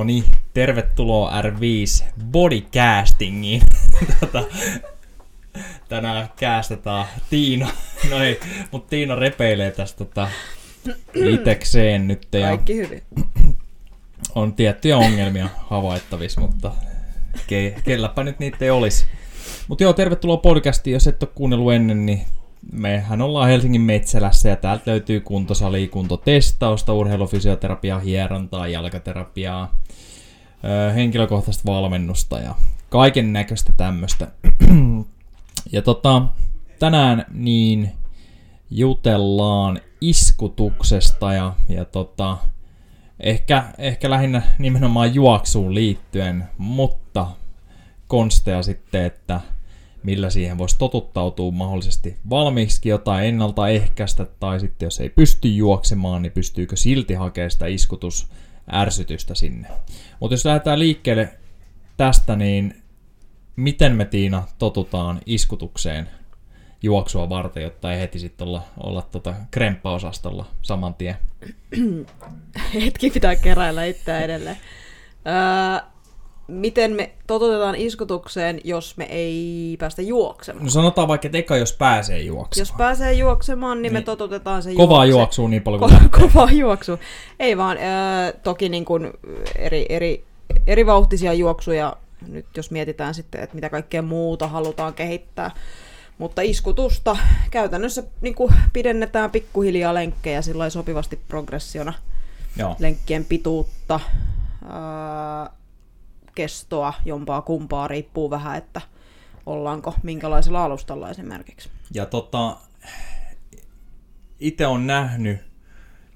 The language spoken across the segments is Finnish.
No niin, tervetuloa R5 Bodycastingiin. tota, tänään käästetään Tiina. No ei, mutta Tiina repeilee tästä tota, itekseen nyt. Ja Kaikki hyvin. on tiettyjä ongelmia havaittavissa, mutta ke, kelläpä nyt niitä ei olisi. Mutta joo, tervetuloa podcastiin. Jos et ole kuunnellut ennen, niin mehän ollaan Helsingin Metsälässä ja täältä löytyy kuntosali, kuntotestausta, urheilufysioterapiaa, hierontaa, jalkaterapiaa, henkilökohtaista valmennusta ja kaiken näköistä tämmöistä. ja tota, tänään niin jutellaan iskutuksesta ja, ja tota, ehkä, ehkä lähinnä nimenomaan juoksuun liittyen, mutta konsteja sitten, että millä siihen voisi totuttautua mahdollisesti valmiiksi jotain ennaltaehkäistä, tai sitten jos ei pysty juoksemaan, niin pystyykö silti hakemaan sitä iskutusärsytystä sinne. Mutta jos lähdetään liikkeelle tästä, niin miten me Tiina totutaan iskutukseen juoksua varten, jotta ei heti sitten olla, olla tota kremppaosastolla saman tien? Hetki pitää keräillä itseä edelleen. Öö, miten me totutetaan iskutukseen, jos me ei päästä juoksemaan? No sanotaan vaikka, että eka jos pääsee juoksemaan. Jos pääsee juoksemaan, niin, Niin. me totutetaan se Kovaa juoksua niin paljon kuin Ko- kovaa juoksu. Ei vaan, öö, toki niin kuin eri, eri, eri vauhtisia juoksuja, nyt jos mietitään sitten, että mitä kaikkea muuta halutaan kehittää. Mutta iskutusta käytännössä niin kuin pidennetään pikkuhiljaa lenkkejä sillä sopivasti progressiona. Joo. lenkkien pituutta, ää, kestoa, jompaa kumpaa, riippuu vähän, että ollaanko minkälaisella alustalla esimerkiksi. Ja tota, itse on nähnyt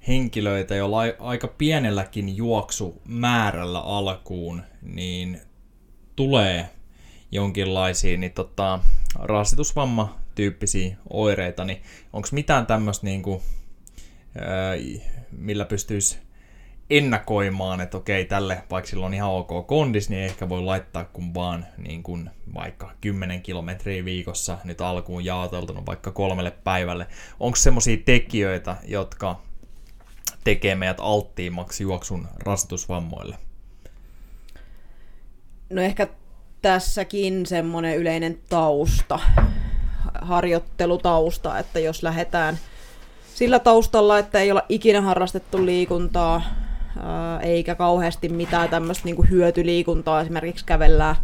henkilöitä, joilla ai- aika pienelläkin juoksumäärällä alkuun, niin tulee jonkinlaisia niin tota, rasitusvamma-tyyppisiä oireita, niin onko mitään tämmöistä, niin millä pystyisi ennakoimaan, että okei, tälle, vaikka sillä on ihan ok kondis, niin ehkä voi laittaa kun vaan niin kuin vaikka 10 kilometriä viikossa nyt alkuun jaoteltuna vaikka kolmelle päivälle. Onko semmoisia tekijöitä, jotka tekee meidät alttiimmaksi juoksun rasitusvammoille? No ehkä tässäkin semmoinen yleinen tausta, harjoittelutausta, että jos lähdetään sillä taustalla, että ei olla ikinä harrastettu liikuntaa, eikä kauheasti mitään tämmöistä niinku hyötyliikuntaa, esimerkiksi kävellään,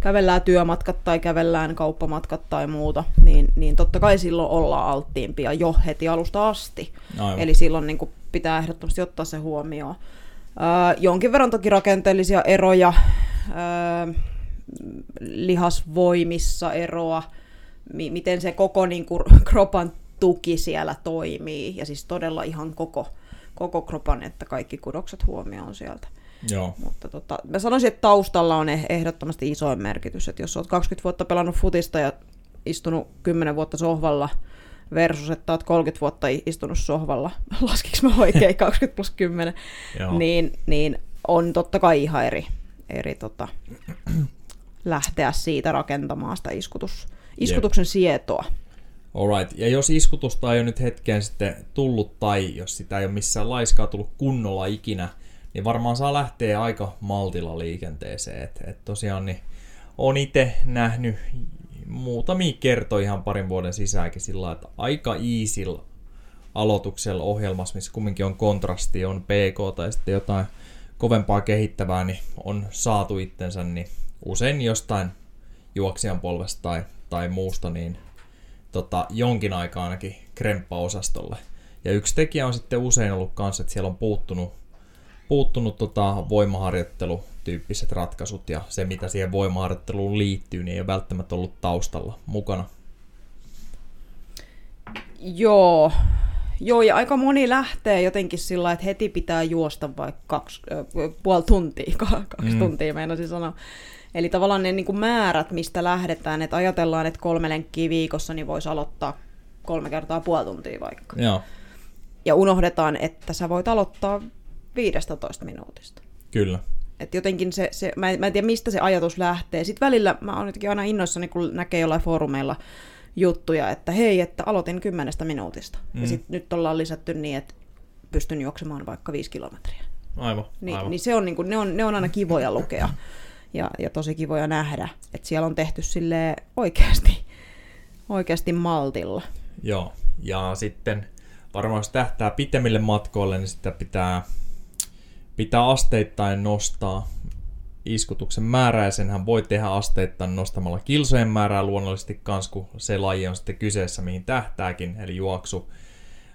kävellään työmatkat tai kävellään kauppamatkat tai muuta, niin, niin totta kai silloin ollaan alttiimpia jo heti alusta asti. Aivan. Eli silloin niin kuin pitää ehdottomasti ottaa se huomioon. Öö, jonkin verran toki rakenteellisia eroja, öö, lihasvoimissa eroa, mi- miten se koko niin kuin, kropan tuki siellä toimii, ja siis todella ihan koko, koko kropan, että kaikki kudokset huomioon sieltä. Joo. Mutta tota, mä sanoisin, että taustalla on eh- ehdottomasti isoin merkitys, että jos olet 20 vuotta pelannut futista ja istunut 10 vuotta sohvalla versus, että olet 30 vuotta istunut sohvalla, laskiks mä oikein 20 plus 10, Joo. niin, niin on totta kai ihan eri, eri tota, lähteä siitä rakentamaan sitä iskutus, iskutuksen sietoa. Alright. Ja jos iskutusta ei ole nyt hetkeen sitten tullut, tai jos sitä ei ole missään laiskaa tullut kunnolla ikinä, niin varmaan saa lähteä aika maltilla liikenteeseen. Et, et tosiaan niin on itse nähnyt muutamia kertoja ihan parin vuoden sisäänkin sillä että aika easyllä aloituksella ohjelmassa, missä kumminkin on kontrasti, on PK tai sitten jotain kovempaa kehittävää, niin on saatu itsensä niin usein jostain juoksijan polvesta tai, tai muusta, niin tota, jonkin aikaa ainakin kremppaosastolle. Ja yksi tekijä on sitten usein ollut kanssa, että siellä on puuttunut, puuttunut tota voimaharjoittelutyyppiset ratkaisut ja se, mitä siihen voimaharjoitteluun liittyy, niin ei ole välttämättä ollut taustalla mukana. Joo. Joo, ja aika moni lähtee jotenkin sillä että heti pitää juosta vaikka kaksi, ö, puoli tuntia, ka- kaksi mm. tuntia meinasin sanoa. Eli tavallaan ne niin kuin määrät, mistä lähdetään, että ajatellaan, että kolme lenkkiä viikossa, niin voisi aloittaa kolme kertaa puoli tuntia vaikka. Joo, Ja unohdetaan, että sä voit aloittaa 15 minuutista. kyllä. Et jotenkin se, se mä, en, mä en tiedä mistä se ajatus lähtee. Sitten välillä mä oon jotenkin aina innoissani, kun näkee jollain foorumeilla juttuja, että hei, että aloitin kymmenestä minuutista. Mm. Ja sitten nyt ollaan lisätty niin, että pystyn juoksemaan vaikka viisi kilometriä. aivan. Niin, aivan. niin se on, niin kuin, ne, on, ne on aina kivoja lukea ja, ja tosi kivoja nähdä, että siellä on tehty sille oikeasti, oikeasti maltilla. Joo, ja sitten varmaan jos tähtää pitemmille matkoille, niin sitä pitää, pitää asteittain nostaa iskutuksen määrää, ja senhän voi tehdä asteittain nostamalla kilsojen määrää luonnollisesti kans, kun se laji on sitten kyseessä, mihin tähtääkin, eli juoksu.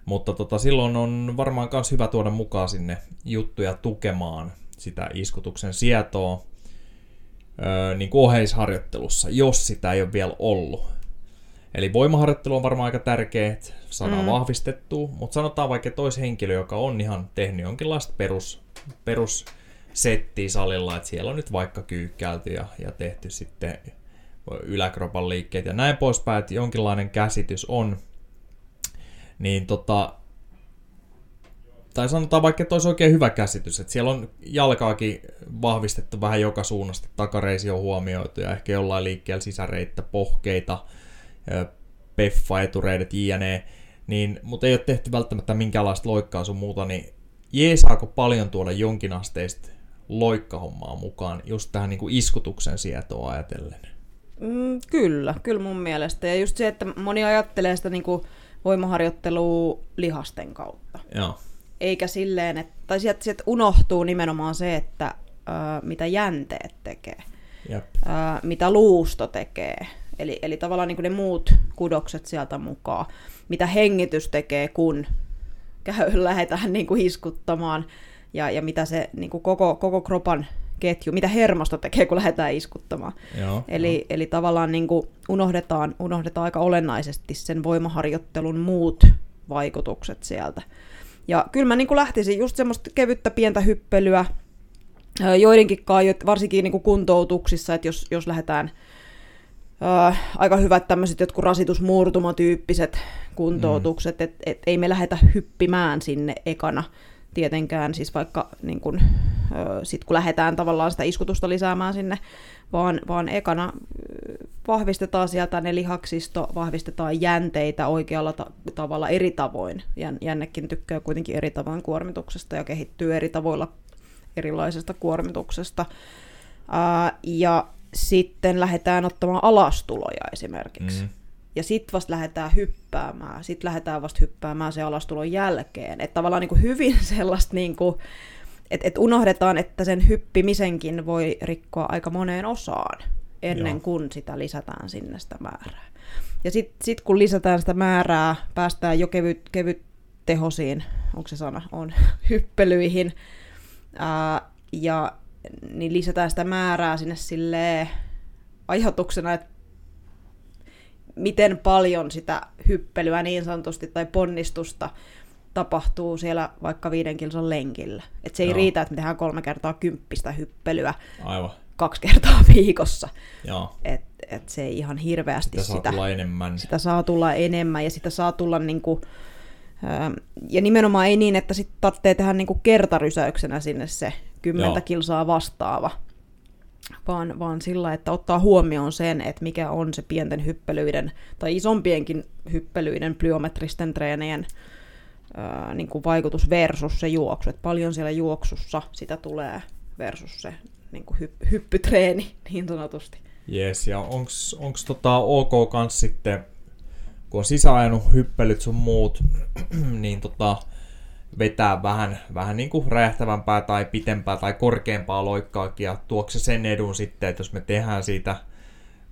Mutta tota, silloin on varmaan myös hyvä tuoda mukaan sinne juttuja tukemaan sitä iskutuksen sietoa öö, niin kuin oheisharjoittelussa, jos sitä ei ole vielä ollut. Eli voimaharjoittelu on varmaan aika tärkeä, että saadaan mm. vahvistettua, mutta sanotaan vaikka tois henkilö, joka on ihan tehnyt jonkinlaista perus, perus settiä salilla, että siellä on nyt vaikka kyykkäälty ja, ja tehty sitten yläkropan liikkeet ja näin poispäin, että jonkinlainen käsitys on, niin tota, tai sanotaan vaikka, että olisi oikein hyvä käsitys, että siellä on jalkaakin vahvistettu vähän joka suunnasta, takareisi on huomioitu ja ehkä jollain liikkeellä sisäreittä, pohkeita, peffa, etureidet, jne. Niin, mutta ei ole tehty välttämättä minkäänlaista loikkaa sun muuta, niin jeesaako paljon tuoda jonkinasteista loikkahommaa mukaan just tähän niin kuin iskutuksen sietoa ajatellen? Mm, kyllä, kyllä mun mielestä. Ja just se, että moni ajattelee sitä niin kuin voimaharjoittelua lihasten kautta. Joo. Eikä silleen, että, tai sieltä, sieltä unohtuu nimenomaan se, että ö, mitä jänteet tekee, Jep. ö, mitä luusto tekee. Eli, eli tavallaan niin kuin ne muut kudokset sieltä mukaan. Mitä hengitys tekee, kun käy, lähdetään niin kuin iskuttamaan. Ja, ja mitä se niin kuin koko, koko kropan ketju, mitä hermosto tekee, kun lähdetään iskuttamaan. Joo, eli, joo. eli tavallaan niin kuin unohdetaan, unohdetaan aika olennaisesti sen voimaharjoittelun muut vaikutukset sieltä. Ja kyllä mä niin kuin lähtisin just semmoista kevyttä pientä hyppelyä, joidenkin kai, varsinkin niin kuin kuntoutuksissa, että jos, jos lähdetään ö, aika hyvät tämmöiset jotkut rasitusmurtumatyyppiset kuntoutukset, mm. että et ei me lähdetä hyppimään sinne ekana tietenkään, siis vaikka niin kun, sit kun lähdetään tavallaan sitä iskutusta lisäämään sinne, vaan, vaan ekana vahvistetaan sieltä ne lihaksisto, vahvistetaan jänteitä oikealla ta- tavalla eri tavoin. Jän, jännekin tykkää kuitenkin eri tavoin kuormituksesta ja kehittyy eri tavoilla erilaisesta kuormituksesta. Ää, ja sitten lähdetään ottamaan alastuloja esimerkiksi. Mm. Ja sitten vasta lähdetään hyppäämään. Sitten lähdetään vasta hyppäämään se alastulon jälkeen. Että tavallaan niin kuin hyvin sellaista, niin kuin, että et unohdetaan, että sen hyppimisenkin voi rikkoa aika moneen osaan ennen Joo. kuin sitä lisätään sinne sitä määrää. Ja sitten sit kun lisätään sitä määrää, päästään jo kevyt, kevyt tehosiin, onko se sana, on hyppelyihin, ää, ja niin lisätään sitä määrää sinne silleen ajatuksena, että miten paljon sitä hyppelyä niin sanotusti tai ponnistusta tapahtuu siellä vaikka viiden kilsan lenkillä. Et se ei Joo. riitä, että me tehdään kolme kertaa kymppistä hyppelyä Aivan. kaksi kertaa viikossa. Joo. Et, et se ei ihan hirveästi Sitä saa sitä, tulla enemmän. sitä saa tulla enemmän ja sitä saa tulla niinku, ää, ja nimenomaan ei niin, että sitten tarvitsee tehdä niinku kertarysäyksenä sinne se kymmentä Joo. kilsaa vastaava, vaan, vaan sillä, että ottaa huomioon sen, että mikä on se pienten hyppelyiden tai isompienkin hyppelyiden plyometristen treenien ää, niin kuin vaikutus versus se juoksu. Et paljon siellä juoksussa sitä tulee versus se niin kuin hypp- hyppytreeni niin sanotusti. Yes, ja onks tota ok kans sitten, kun on sisäajanut hyppelyt sun muut, niin tota, vetää vähän, vähän niin kuin räjähtävämpää tai pitempää tai korkeampaa loikkaakin ja tuokse sen edun sitten, että jos me tehdään siitä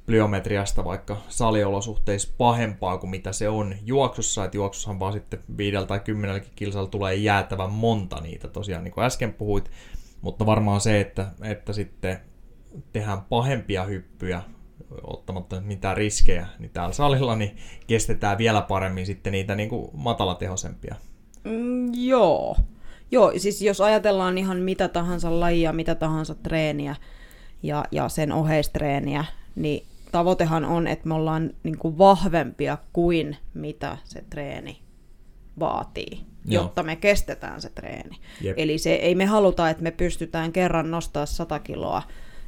plyometriasta vaikka saliolosuhteissa pahempaa kuin mitä se on juoksussa, että juoksussahan vaan sitten viidellä tai kymmenelläkin kilsalla tulee jäätävän monta niitä tosiaan niin kuin äsken puhuit, mutta varmaan se, että, että sitten tehdään pahempia hyppyjä ottamatta mitään riskejä, niin täällä salilla niin kestetään vielä paremmin sitten niitä niin kuin matalatehoisempia. Mm, joo. Joo, siis jos ajatellaan ihan mitä tahansa lajia, mitä tahansa treeniä ja, ja sen oheistreeniä, niin tavoitehan on, että me ollaan niin kuin vahvempia kuin mitä se treeni vaatii, Joo. jotta me kestetään se treeni. Jep. Eli se, ei me haluta, että me pystytään kerran nostaa 100 kiloa,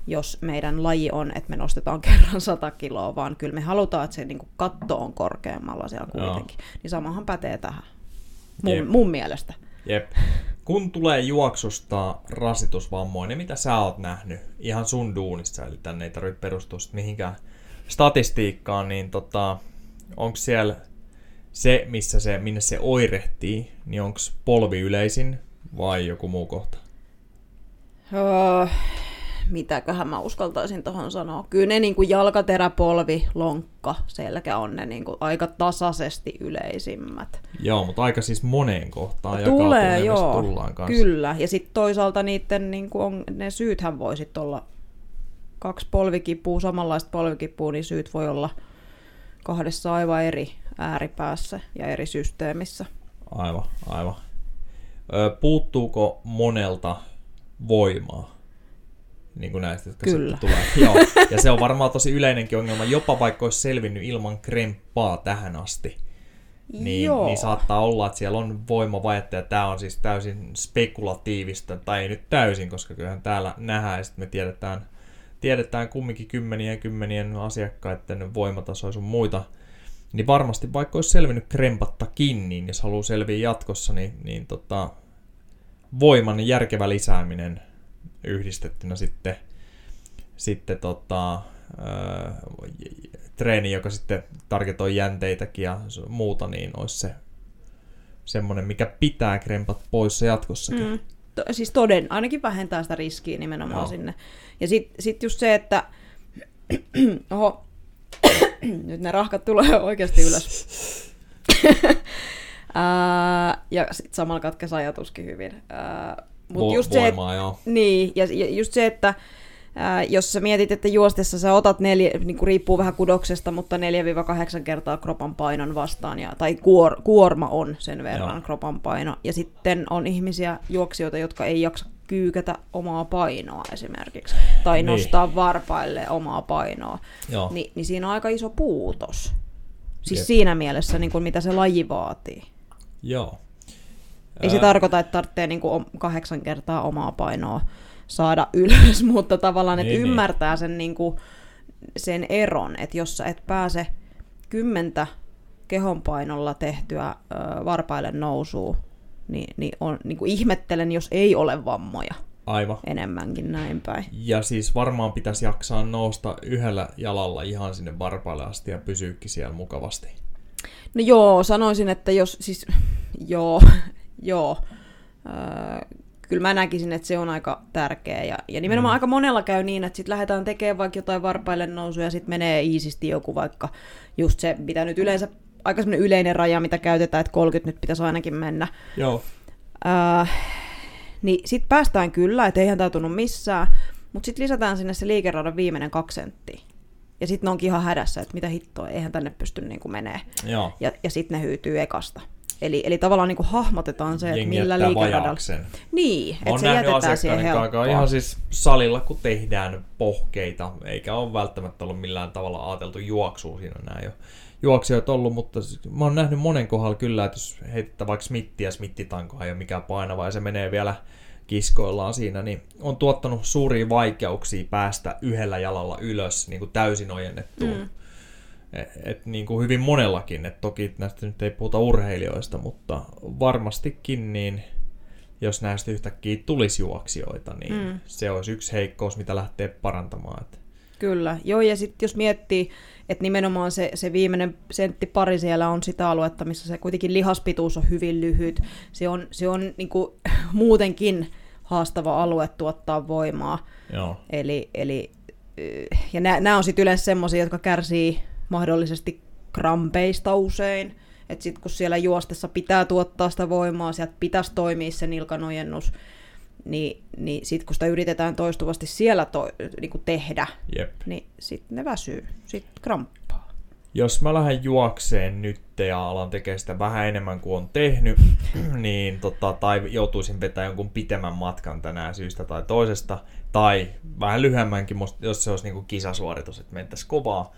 jos meidän laji on, että me nostetaan kerran 100 kiloa, vaan kyllä me halutaan, että se niin kuin katto on korkeammalla siellä Joo. kuitenkin. Niin samahan pätee tähän, Jep. mun, mun mielestä. Jep. kun tulee juoksusta rasitusvammoinen, mitä sä oot nähnyt ihan sun duunissa, eli tänne ei tarvitse perustua mihinkään statistiikkaan, niin tota, onko siellä se, missä se, minne se oirehtii, niin onko polvi yleisin vai joku muu kohta? Öö, mitäköhän mä uskaltaisin tuohon sanoa. Kyllä ne niin kuin jalkaterä, polvi, lonkka, selkä on ne niin kuin aika tasaisesti yleisimmät. Joo, mutta aika siis moneen kohtaan Tulee, joo. Tullaan kanssa. Kyllä, ja sitten toisaalta niiden niin kuin on, ne syythän voi sitten olla kaksi polvikipua, samanlaista polvikipua, niin syyt voi olla kahdessa aivan eri ääripäässä ja eri systeemissä. Aivan, aivan. Ö, puuttuuko monelta voimaa? Niin kuin näistä, jotka Kyllä. tulee. Joo. Ja se on varmaan tosi yleinenkin ongelma, jopa vaikka olisi selvinnyt ilman kremppaa tähän asti. Niin, Joo. niin saattaa olla, että siellä on voimavajetta ja tämä on siis täysin spekulatiivista, tai ei nyt täysin, koska kyllähän täällä nähdään ja sitten me tiedetään, tiedetään kumminkin kymmenien ja kymmenien asiakkaiden voimatasoja sun muita, niin varmasti vaikka olisi selvinnyt krempattakin, niin jos haluaa selviä jatkossa, niin, niin tota, voiman järkevä lisääminen yhdistettynä sitten, sitten tota, ää, treeni, joka sitten targetoi jänteitäkin ja muuta, niin olisi se semmoinen, mikä pitää krempat poissa jatkossakin. Mm. To, siis toden, ainakin vähentää sitä riskiä nimenomaan Joo. sinne. Ja sitten sit just se, että oho, nyt ne rahkat tulee oikeasti ylös. Ja sitten samalla katkesi ajatuskin hyvin. Ää, mut Vo- just voimaa, se, joo. Niin, ja, ja just se, että ää, jos sä mietit, että juostessa sä otat neljä, niin kuin riippuu vähän kudoksesta, mutta 4-8 kertaa kropan painon vastaan, ja, tai kuor, kuorma on sen verran joo. kropan paino. Ja sitten on ihmisiä, juoksijoita, jotka ei jaksa kyykätä omaa painoa esimerkiksi, tai niin. nostaa varpaille omaa painoa, Ni, niin siinä on aika iso puutos. Siis Jep. siinä mielessä, niin kuin mitä se laji vaatii. Joo. Ei se tarkoita, että tarvitsee niin kuin kahdeksan kertaa omaa painoa saada ylös, mutta tavallaan, että niin, niin. ymmärtää sen, niin kuin, sen eron, että jos sä et pääse kymmentä kehonpainolla tehtyä ö, varpaille nousua, niin, niin, on, niin kuin ihmettelen, jos ei ole vammoja. Aivan. Enemmänkin näin päin. Ja siis varmaan pitäisi jaksaa nousta yhdellä jalalla ihan sinne varpaille asti ja pysyäkin siellä mukavasti. No joo, sanoisin, että jos siis, joo, joo. Öö, kyllä mä näkisin, että se on aika tärkeä. Ja, ja nimenomaan mm. aika monella käy niin, että sitten lähdetään tekemään vaikka jotain varpaille nousuja, ja sitten menee iisisti joku vaikka just se, mitä nyt yleensä, aika yleinen raja, mitä käytetään, että 30 nyt pitäisi ainakin mennä. Joo. Öö, niin sitten päästään kyllä, että eihän tämä tunnu missään, mutta sitten lisätään sinne se liikeradan viimeinen kaksi senttiä. Ja sitten ne onkin ihan hädässä, että mitä hittoa, eihän tänne pysty niin kuin menee. Joo. Ja, ja sitten ne hyytyy ekasta. Eli, eli tavallaan niin kuin hahmotetaan se, että millä liikeradalla... Niin, että se jätetään siihen helppoa. ihan siis salilla, kun tehdään pohkeita, eikä ole välttämättä ollut millään tavalla ajateltu juoksua siinä näin jo juoksijoita ollut, mutta mä oon nähnyt monen kohdalla kyllä, että jos heittää vaikka smittiä, smittitankohan ei ole mikään painava ja se menee vielä kiskoillaan siinä, niin on tuottanut suuria vaikeuksia päästä yhdellä jalalla ylös niin kuin täysin ojennettuun. Mm. Et, et, niin kuin hyvin monellakin, että toki näistä nyt ei puhuta urheilijoista, mutta varmastikin niin jos näistä yhtäkkiä tulisi juoksijoita, niin mm. se olisi yksi heikkous, mitä lähtee parantamaan. Että Kyllä, joo, ja sitten jos miettii, että nimenomaan se, se viimeinen sentti pari siellä on sitä aluetta, missä se kuitenkin lihaspituus on hyvin lyhyt. Se on, se on niin kuin, muutenkin haastava alue tuottaa voimaa. Joo. Eli, eli, ja nämä on sitten yleensä semmoisia, jotka kärsii mahdollisesti krampeista usein. Että sitten kun siellä juostessa pitää tuottaa sitä voimaa, sieltä pitäisi toimia se nilkanojennus, niin, niin sitten kun sitä yritetään toistuvasti siellä to, niin kuin tehdä, Jep. niin sitten ne väsyy, sitten kramppaa. Jos mä lähden juokseen nyt ja alan tekemään sitä vähän enemmän kuin on tehnyt, niin tota, tai joutuisin vetämään jonkun pitemmän matkan tänään syystä tai toisesta, tai vähän lyhyemmänkin, jos se olisi niin kuin kisasuoritus, että mentäisiin kovaa,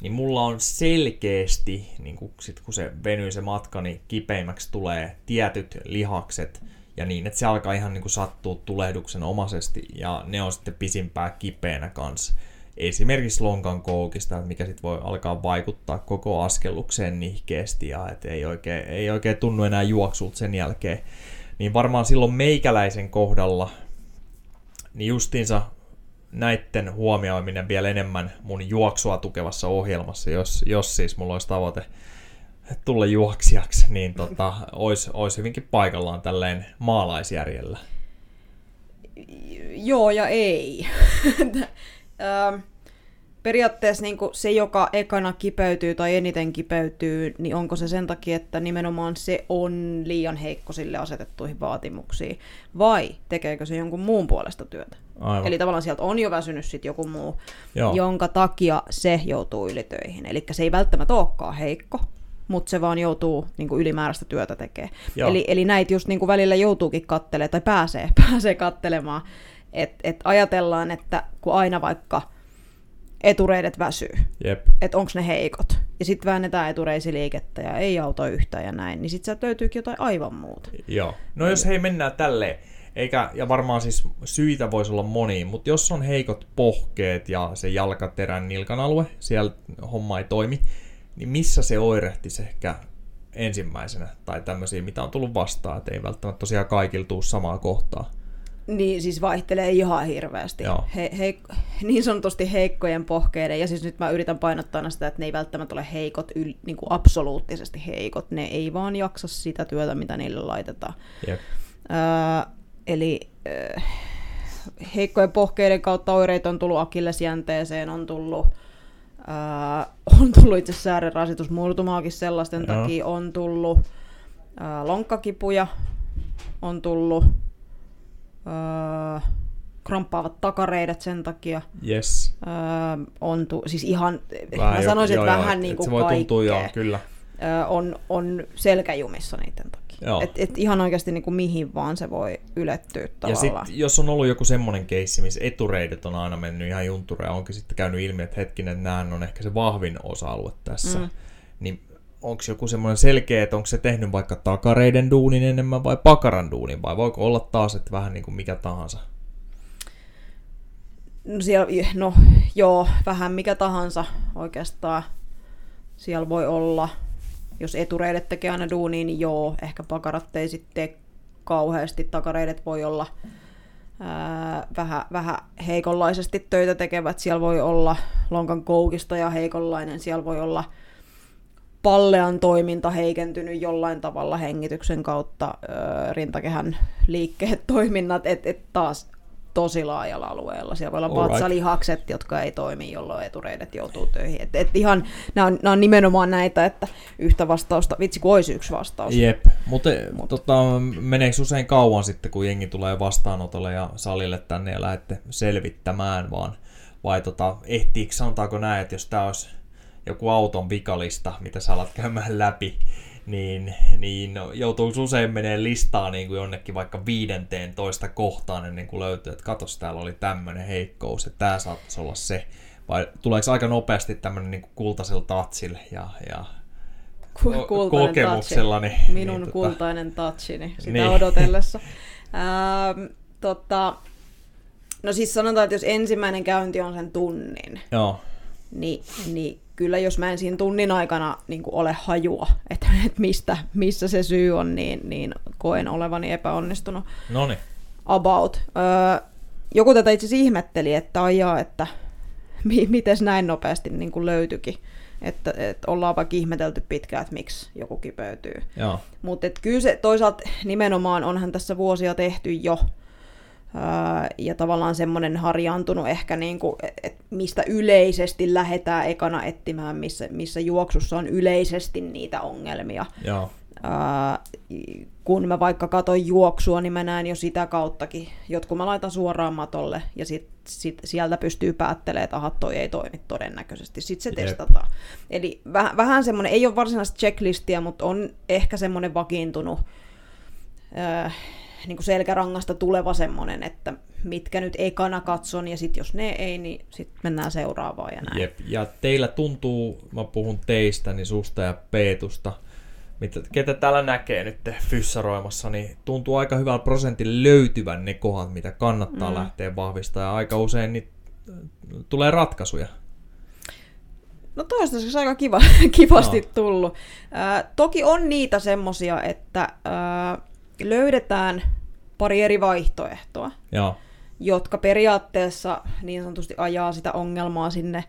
niin mulla on selkeästi, niin kun, sit kun se venyy se matka, niin kipeimmäksi tulee tietyt lihakset, ja niin, että se alkaa ihan niin kuin sattua tulehduksen omaisesti, ja ne on sitten pisimpää kipeänä kanssa. Esimerkiksi lonkan koukista, mikä sitten voi alkaa vaikuttaa koko askellukseen nihkeästi, ja et ei, oikein, ei oikein tunnu enää juoksulta sen jälkeen. niin varmaan silloin meikäläisen kohdalla, niin justiinsa näitten huomioiminen vielä enemmän mun juoksua tukevassa ohjelmassa, jos, jos siis mulla olisi tavoite tulla juoksijaksi, niin tota, olisi, olisi hyvinkin paikallaan tälleen maalaisjärjellä. Joo ja ei. periaatteessa niin se, joka ekana kipeytyy tai eniten kipeytyy, niin onko se sen takia, että nimenomaan se on liian heikko sille asetettuihin vaatimuksiin, vai tekeekö se jonkun muun puolesta työtä? Aivan. Eli tavallaan sieltä on jo väsynyt sit joku muu, Joo. jonka takia se joutuu ylitöihin. Eli se ei välttämättä olekaan heikko, mutta se vaan joutuu niin kuin ylimääräistä työtä tekemään. Eli, eli näitä just niin kuin välillä joutuukin kattelemaan, tai pääsee, pääsee kattelemaan, että et ajatellaan, että kun aina vaikka etureidet väsyy, että onko ne heikot, ja sitten väännetään etureisiliikettä ja ei auta yhtään ja näin, niin sitten sieltä löytyykin jotain aivan muuta. Joo. No jos hei mennään tälleen, eikä, ja varmaan siis syitä voisi olla moniin, mutta jos on heikot pohkeet ja se jalkaterän nilkan alue, siellä homma ei toimi, niin missä se oirehtisi ehkä ensimmäisenä, tai tämmöisiä, mitä on tullut vastaan, että ei välttämättä tosiaan kaikilla tuu samaa kohtaa. Niin siis vaihtelee ihan hirveästi. He, he, niin sanotusti heikkojen pohkeiden, ja siis nyt mä yritän painottaa sitä, että ne ei välttämättä ole heikot, yl, niin kuin absoluuttisesti heikot. Ne ei vaan jaksa sitä työtä, mitä niille laitetaan. Öö, eli öö, heikkojen pohkeiden kautta oireita on tullut akillesjänteeseen, on tullut Äh, on tullut itse säären rasitusmurtumaakin sellaisten Joo. takia, on tullut äh, lonkkakipuja, on tullut äh, kramppaavat takareidet sen takia. Yes. Äh, on tu- siis ihan, vähän mä sanoisin, jo, että joo, vähän joo, niin kuin se voi tuntua, joo, kyllä. Äh, on, on selkäjumissa niiden takia. Et, et ihan oikeasti niin kuin mihin vaan se voi ylettyä tavallaan. Ja sit, jos on ollut joku semmoinen keissi, missä etureidet on aina mennyt ihan juntureja, onkin sitten käynyt ilmi, että hetkinen, nämä on ehkä se vahvin osa-alue tässä, mm. niin onko joku semmoinen selkeä, että onko se tehnyt vaikka takareiden duunin enemmän vai pakaran duunin, vai voiko olla taas, että vähän niin kuin mikä tahansa? No, siellä, no joo, vähän mikä tahansa oikeastaan. Siellä voi olla jos etureidet tekee aina duunia, niin joo, ehkä pakarat ei sitten kauheasti. Takareidet voi olla ää, vähän, vähän heikonlaisesti töitä tekevät. Siellä voi olla lonkan koukista ja heikonlainen. Siellä voi olla pallean toiminta heikentynyt jollain tavalla hengityksen kautta, rintakehän liikkeet, toiminnat, että et taas tosi laajalla alueella. Siellä voi olla vatsalihakset, jotka ei toimi, jolloin etureidet joutuu töihin. Et, et ihan, nämä on, nämä on nimenomaan näitä, että yhtä vastausta, vitsi kun olisi yksi vastaus. Jep, mutta Mut. tota, meneekö usein kauan sitten, kun jengi tulee vastaanotolle ja salille tänne ja lähdette selvittämään, vaan vai tota, ehtiikö, sanotaanko näin, että jos tämä olisi joku auton vikalista, mitä sä alat käymään läpi, niin, niin joutuu usein menee listaa niin kuin jonnekin vaikka viidenteen toista kohtaan ennen kuin löytyy, että katos, täällä oli tämmöinen heikkous, että tämä saattaisi olla se. Vai tuleeko aika nopeasti tämmöinen niin kultaisella tatsilla ja, ja kokemuksella? Niin, Minun niin, tota- kultainen tota... touchini sitä niin. odotellessa. ähm, tota, no siis sanotaan, että jos ensimmäinen käynti on sen tunnin, Joo. Niin, niin kyllä jos mä en siinä tunnin aikana niin ole hajua, että, että mistä, missä se syy on, niin, niin koen olevani epäonnistunut. Noniin. About. Öö, joku tätä itse asiassa ihmetteli, että ajaa, että mi- miten näin nopeasti niin kuin löytyikin. Että, että ollaan vaikka ihmetelty pitkään, että miksi joku kipeytyy. Mutta kyllä se toisaalta nimenomaan onhan tässä vuosia tehty jo ja tavallaan semmoinen harjaantunut ehkä, niin kuin, että mistä yleisesti lähdetään ekana etsimään, missä, missä juoksussa on yleisesti niitä ongelmia. Joo. Uh, kun mä vaikka katon juoksua, niin mä näen jo sitä kauttakin. Jotkut mä laitan suoraan matolle ja sit, sit sieltä pystyy päättelemään, että aha, toi ei toimi todennäköisesti. Sitten se Jep. testataan. Eli väh, vähän semmoinen, ei ole varsinaista checklistia, mutta on ehkä semmoinen vakiintunut uh, niin kuin selkärangasta tuleva semmoinen, että mitkä nyt ekana katson, ja sitten jos ne ei, niin sitten mennään seuraavaan ja näin. Jep. Ja teillä tuntuu, mä puhun teistä, niin susta ja Peetusta, mitä, ketä täällä näkee nyt fyssaroimassa, niin tuntuu aika hyvältä prosentin löytyvän ne kohdat, mitä kannattaa mm. lähteä vahvistamaan, ja aika usein niin tulee ratkaisuja. No toistaiseksi aika kiva, kivasti no. tullut. Äh, toki on niitä semmosia, että äh, löydetään pari eri vaihtoehtoa, Joo. jotka periaatteessa niin sanotusti ajaa sitä ongelmaa sinne.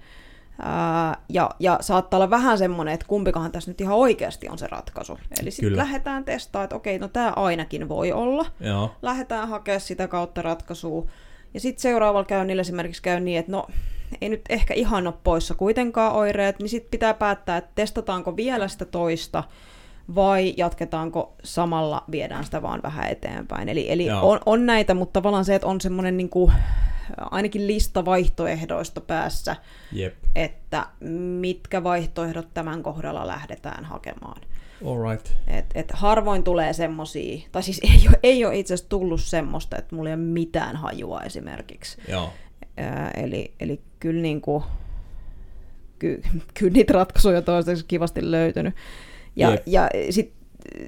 Ää, ja, ja saattaa olla vähän semmoinen, että kumpikohan tässä nyt ihan oikeasti on se ratkaisu. Eli sitten lähdetään testaamaan, että okei, no tämä ainakin voi olla. Joo. Lähdetään hakemaan sitä kautta ratkaisua. Ja sitten seuraavalla käynnillä esimerkiksi käy niin, että no ei nyt ehkä ihan ole poissa kuitenkaan oireet, niin sitten pitää päättää, että testataanko vielä sitä toista vai jatketaanko samalla, viedään sitä vaan vähän eteenpäin. Eli, eli Joo. on, on näitä, mutta tavallaan se, että on semmoinen niin kuin, ainakin lista vaihtoehdoista päässä, Jep. että mitkä vaihtoehdot tämän kohdalla lähdetään hakemaan. Alright. Et, et harvoin tulee semmosia, tai siis ei ole, ei ole itse asiassa tullut semmoista, että mulla ei ole mitään hajua esimerkiksi. Joo. Ää, eli, eli kyllä, niinku, ky, kyllä niitä ratkaisuja toistaiseksi kivasti löytynyt. Ja, Jep. ja sit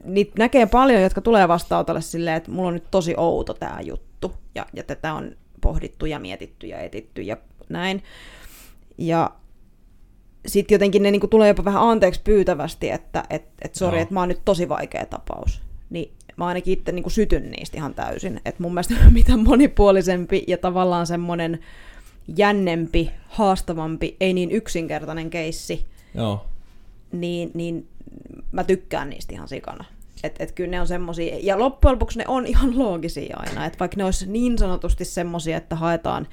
niitä näkee paljon, jotka tulee vastaanotolle silleen, että mulla on nyt tosi outo tämä juttu, ja, ja tätä on pohdittu ja mietitty ja etitty ja näin. Ja sitten jotenkin ne niinku tulee jopa vähän anteeksi pyytävästi, että et, et sori, Joo. että mä oon nyt tosi vaikea tapaus. Niin mä ainakin itse niinku sytyn niistä ihan täysin. Että mun mielestä mitä monipuolisempi ja tavallaan semmoinen jännempi, haastavampi, ei niin yksinkertainen keissi, Joo. Niin, niin mä tykkään niistä ihan sikana. Et, et kyllä ne on semmosia, ja loppujen lopuksi ne on ihan loogisia aina, että vaikka ne olisi niin sanotusti semmosia, että haetaan,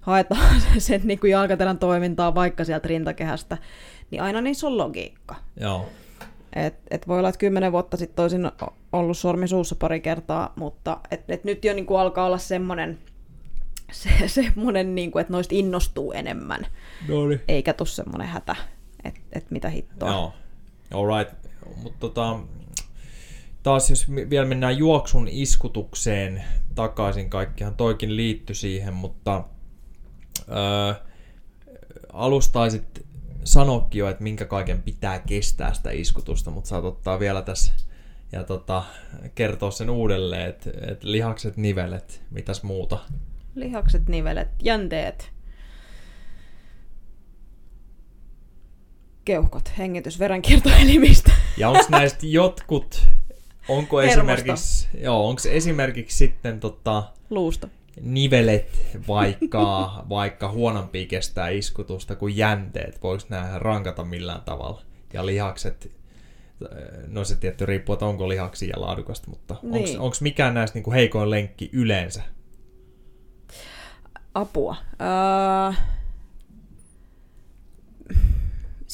haetaan sen niin kuin jalkatelän toimintaa vaikka sieltä rintakehästä, niin aina niissä on logiikka. Joo. Et, et voi olla, että kymmenen vuotta sitten olisin ollut sormi suussa pari kertaa, mutta et, et nyt jo niin kuin alkaa olla semmoinen, se, semmoinen niin kuin, että noista innostuu enemmän, No niin. eikä tuu semmoinen hätä, että et mitä hittoa. Joo. Alright. Mutta tota, taas jos vielä mennään juoksun iskutukseen takaisin, kaikkihan toikin liitty siihen, mutta öö, alustaisit sanokin jo, että minkä kaiken pitää kestää sitä iskutusta, mutta saat ottaa vielä tässä ja tota, kertoa sen uudelleen, että et lihakset, nivelet, mitäs muuta. Lihakset, nivelet, jänteet, keuhkot, hengitys, verenkiertoelimistä. Ja onko näistä jotkut, onko esimerkiksi, joo, onko esimerkiksi sitten tota, Luusta. nivelet vaikka, vaikka huonompi kestää iskutusta kuin jänteet, voiko nämä rankata millään tavalla? Ja lihakset, no se tietty riippuu, että onko lihaksia ja laadukasta, mutta Niin. onko mikään näistä niinku heikoin lenkki yleensä? Apua. Öö...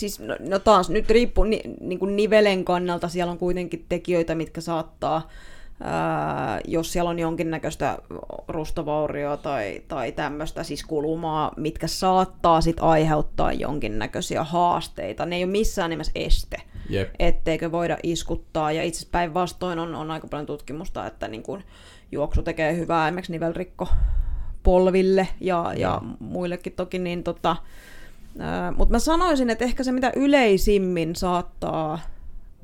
Siis no, no taas, nyt riippuu ni, niin kuin nivelen kannalta, siellä on kuitenkin tekijöitä, mitkä saattaa, ää, jos siellä on jonkinnäköistä rustovaurioa tai, tai tämmöistä siis kulumaa, mitkä saattaa sit aiheuttaa jonkinnäköisiä haasteita. Ne ei ole missään nimessä este Jep. etteikö voida iskuttaa. Ja itse asiassa päinvastoin on, on aika paljon tutkimusta, että niin kuin juoksu tekee hyvää esimerkiksi nivelrikko polville ja, ja muillekin toki. Niin tota, mutta mä sanoisin, että ehkä se mitä yleisimmin saattaa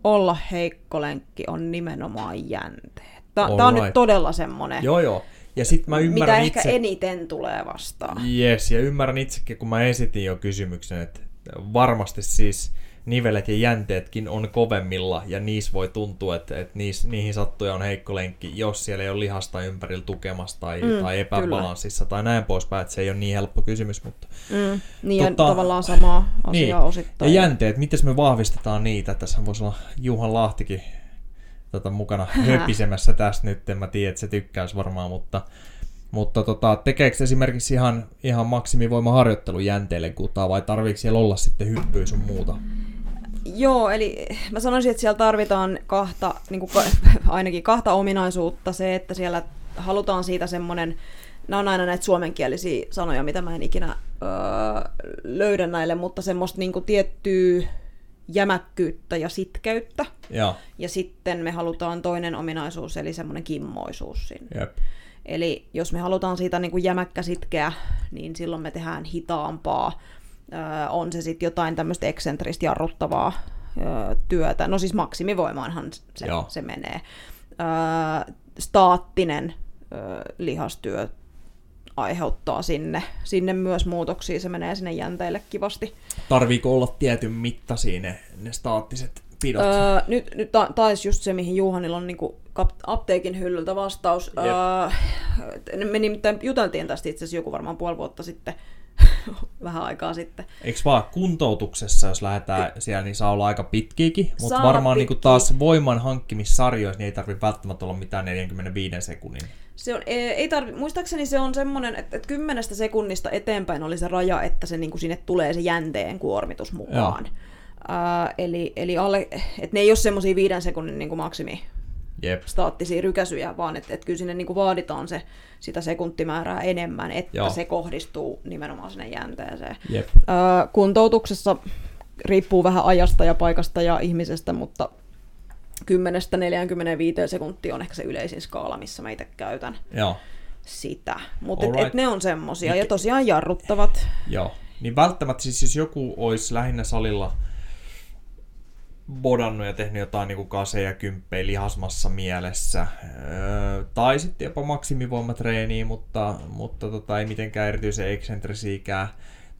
olla heikko lenkki on nimenomaan jänteet. Tämä on Alright. nyt todella semmoinen, Joo, joo. Ja sitten mä mitä ymmärrän ehkä itse... eniten tulee vastaan. Yes, ja ymmärrän itsekin, kun mä esitin jo kysymyksen, että varmasti siis nivelet ja jänteetkin on kovemmilla, ja niissä voi tuntua, että, että niissä, niihin sattuja on heikko lenkki, jos siellä ei ole lihasta ympärillä tukemassa tai, Mm, tai epäbalanssissa tai näin poispäin, että se ei ole niin helppo kysymys, mutta... Mm, niin Tota- ja tavallaan samaa asiaa Niin. niin. osittain. Ja jänteet, miten me vahvistetaan niitä? Tässä voisi olla Juhan Lahtikin tota, mukana höpisemässä tästä nyt, en mä tiedä, että se tykkäisi varmaan, mutta, mutta tota, tekeekö esimerkiksi ihan, ihan maksimivoimaharjoittelu jänteille kutaa vai tarviiko siellä olla sitten hyppyä sun muuta? Joo, eli mä sanoisin, että siellä tarvitaan kahta, niin kuin, ainakin kahta ominaisuutta. Se, että siellä halutaan siitä semmoinen, nämä on aina näitä suomenkielisiä sanoja, mitä mä en ikinä öö, löydä näille, mutta semmoista niin kuin, tiettyä jämäkkyyttä ja sitkeyttä. Joo, Ja sitten me halutaan toinen ominaisuus, eli semmoinen kimmoisuus sinne. jep. Eli jos me halutaan siitä niin kuin jämäkkä sitkeä, niin silloin me tehdään hitaampaa. On se sitten jotain tämmöistä eksentristä jarruttavaa työtä. No siis maksimivoimaanhan se, Joo. se menee. Staattinen lihastyö aiheuttaa sinne, sinne myös muutoksia. Se menee sinne jänteille kivasti. Tarviiko olla tietyn mittaisia ne, ne staattiset pidot? Öö, nyt, nyt ta- taisi just se, mihin Juhanilla on kap- apteekin hyllyltä vastaus. Öö, me nimittäin juteltiin tästä itse asiassa joku varmaan puoli vuotta sitten, vähän aikaa sitten. Eikö vaan kuntoutuksessa, jos lähdetään siellä, niin saa olla aika pitkiäkin, mutta Saa varmaan olla niin pitkiä. taas voiman hankkimissarjoissa niin ei tarvitse välttämättä olla mitään 45 sekunnin. Se on, ei, tarvi, muistaakseni se on semmoinen, että, että kymmenestä sekunnista eteenpäin oli se raja, että se niin kuin sinne tulee se jänteen kuormitus mukaan. Uh, eli, eli alle, että ne ei ole semmoisia viiden sekunnin niin kuin maksimi Jep. staattisia rykäsyjä, vaan että, että kyllä sinne niin kuin vaaditaan se, sitä sekuntimäärää enemmän, että Joo. Se kohdistuu nimenomaan sinne jänteeseen. Jep. Uh, kuntoutuksessa riippuu vähän ajasta ja paikasta ja ihmisestä, mutta 10-45 sekuntia on ehkä se yleisin skaala, missä mä itse käytän Joo. sitä. Mutta et, et ne on semmosia. Mikä- Ja tosiaan jarruttavat. Joo. Niin välttämättä siis jos joku olisi lähinnä salilla bodannut ja tehnyt jotain niin kaseja, kymppejä lihasmassa mielessä, öö, tai sitten jopa maksimivoimatreeniä, mutta, mutta tota, ei mitenkään erityisen eksentrisiikään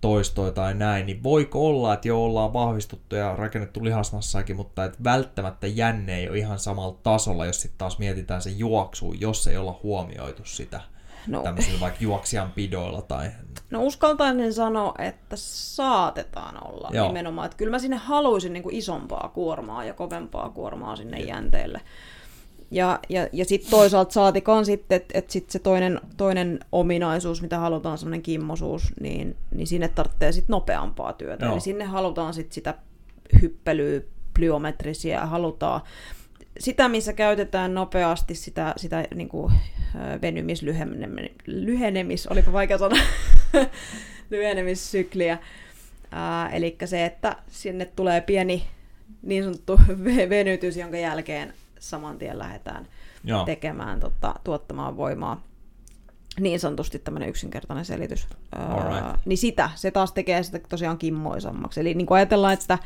toistoja tai näin, niin voiko olla, että jo ollaan vahvistuttu ja rakennettu lihasmassaakin, mutta että välttämättä jänne ei ole ihan samalla tasolla, jos sitten taas mietitään se juoksu, jos ei olla huomioitu sitä No, tämmöisillä vaikka juoksijan pidoilla tai no uskaltaisin sanoa, että saatetaan olla Joo. Nimenomaan. Että kyllä mä sinne haluaisin niin kuin isompaa kuormaa ja kovempaa kuormaa sinne jänteelle. Ja, ja, ja sitten toisaalta saatikaan sitten, että et sit se toinen, toinen ominaisuus, mitä halutaan, semmoinen kimmosuus, niin, niin sinne tarvitsee sitten nopeampaa työtä. Joo. Eli sinne halutaan sitten sitä hyppelyä, plyometrisiä, halutaan sitä, missä käytetään nopeasti sitä, sitä niin kuin, venymis, lyhenemis, lyhenemis, olipa vaikea sana, lyhenemissykliä. Ää, eli se, että sinne tulee pieni niin sanottu ve- venytys, jonka jälkeen saman tien lähdetään Joo. tekemään, tota, tuottamaan voimaa. Niin sanotusti tämmöinen yksinkertainen selitys. Alright. Ää, niin sitä, se taas tekee sitä tosiaan kimmoisammaksi. Eli niin kuin ajatellaan, että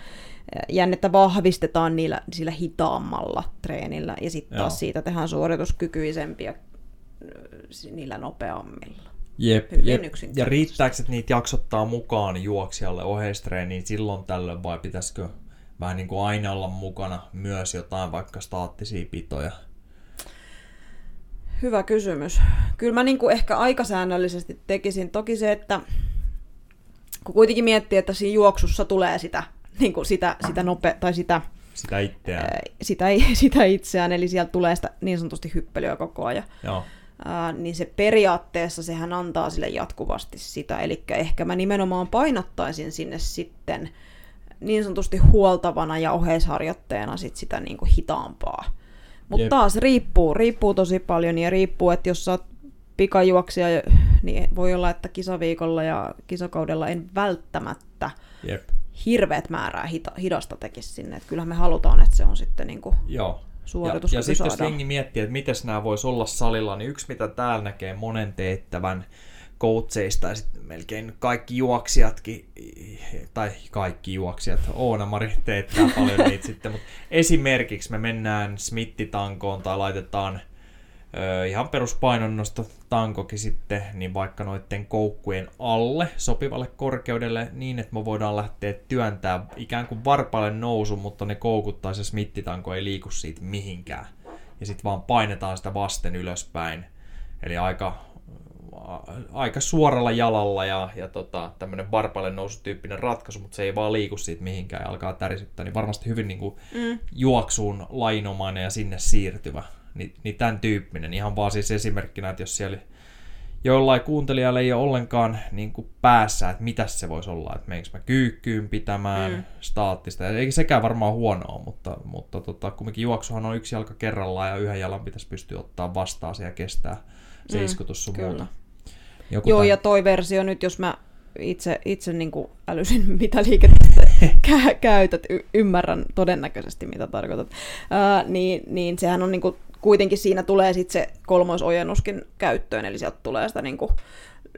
jännettä vahvistetaan niillä, sillä hitaammalla treenillä, ja sitten taas siitä tehdään suorituskykyisempiä niillä nopeammilla. Jep, Hyvin jep. Ja riittääkö, että niitä jaksottaa mukaan juoksijalle oheistreeniin silloin tällöin vai pitäisikö vähän niin kuin aina olla mukana myös jotain vaikka staattisia pitoja? Hyvä kysymys. Kyllä mä niin kuin ehkä aikasäännöllisesti tekisin. Toki se, että kun kuitenkin miettii, että siinä juoksussa tulee sitä, niin kuin sitä, sitä nope, tai sitä, Sitä itseään. ää, sitä, sitä itseään, eli sieltä tulee sitä niin sanotusti hyppelyä koko ajan. Joo. Ää, niin se periaatteessa sehän antaa sille jatkuvasti sitä. Eli ehkä mä nimenomaan painottaisin sinne sitten niin sanotusti huoltavana ja oheisharjoitteena sit sitä niin kuin hitaampaa. Mutta taas riippuu, riippuu tosi paljon ja riippuu, että jos sä oot pikajuoksija, niin voi olla, että kisaviikolla ja kisakaudella en välttämättä Jep. hirveät määrää hita, hidasta tekisi sinne. Et kyllähän me halutaan, että se on sitten niin kuin Joo. suoritus. Ja, ja sitten jos jengi miettii, että miten nämä voisi olla salilla, niin yksi mitä täällä näkee monen teettävän coacheista ja sitten melkein kaikki juoksijatkin, tai kaikki juoksijat, Oona-Mari teettää paljon niitä sitten, mutta esimerkiksi me mennään smittitankoon tai laitetaan ö, ihan peruspainonnosta tankokin sitten, niin vaikka noiden koukkujen alle sopivalle korkeudelle niin, että me voidaan lähteä työntää ikään kuin varpaille nousu, mutta ne koukut tai se smittitanko ei liiku siitä mihinkään. Ja sitten vaan painetaan sitä vasten ylöspäin. Eli aika, aika suoralla jalalla ja, ja tota, tämmöinen varpaille nousutyyppinen ratkaisu, mutta se ei vaan liiku siitä mihinkään ja alkaa tärisyttää. Niin varmasti hyvin niin kuin Mm. juoksuun lainomainen ja sinne siirtyvä. Niin, niin tämän tyyppinen. Ihan vaan siis esimerkkinä, että jos siellä jollain kuuntelijalla ei ole ollenkaan niin kuin päässä, että mitä se voisi olla, että meneekö mä kyykkyyn pitämään Mm. staattista. Eikä sekään varmaan huonoa, mutta, mutta tota, kumminkin juoksuhan on yksi jalka kerrallaan ja yhden jalan pitäisi pystyä ottaa vastaan ja kestää se Mm, iskutus sun kyllä. muuta. Joku Joo, tän- ja toi versio nyt, jos mä itse, itse niin kuin älysin, mitä liikettä kä- käytät, y- ymmärrän todennäköisesti, mitä tarkoitat, Ää, niin, niin sehän on niin kuin, kuitenkin siinä tulee sitten se kolmoisojennuskin käyttöön, eli sieltä tulee sitä niin kuin,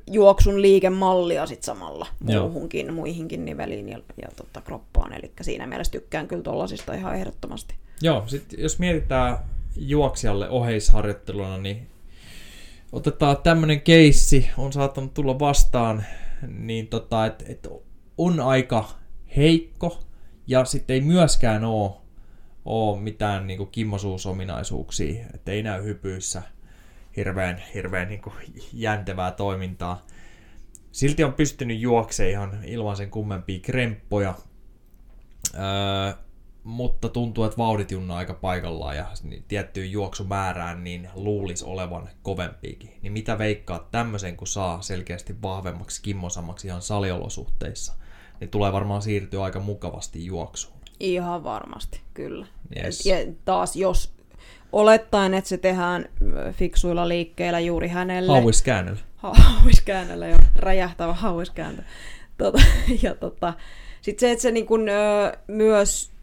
juoksun liikemallia sit samalla Joo. muuhunkin, muihinkin niveliin ja, ja tota, kroppaan, eli siinä mielessä tykkään kyllä tollasista ihan ehdottomasti. Joo, sit jos mietitään juoksijalle oheisharjoitteluna, niin otetaan tämmönen keissi, on saattanut tulla vastaan, niin tota, että et on aika heikko ja sitten ei myöskään ole ole mitään niin kuin kimmosuusominaisuuksia, että ei näy hypyissä hirveän, hirveän niin kuin jäntevää toimintaa. Silti on pystynyt juoksemaan ihan ilman sen kummempia kremppoja. Öö, mutta tuntuu, että vauhdit junnaa aika paikallaan ja niin tiettyyn juoksumäärään niin luulisi olevan kovempiikin. Niin mitä veikkaa tämmöisen, kun saa selkeästi vahvemmaksi, kimmosammaksi ihan saliolosuhteissa, niin tulee varmaan siirtyä aika mukavasti juoksuun. Ihan varmasti, kyllä. Yes. Ja taas jos olettaen, että se tehdään fiksuilla liikkeillä juuri hänelle. Hauiskäännöllä. Ha- hauiskäännöllä, jo räjähtävä hauiskääntö. Tota, ja tota, sitten se, että se niin kun, ö, myös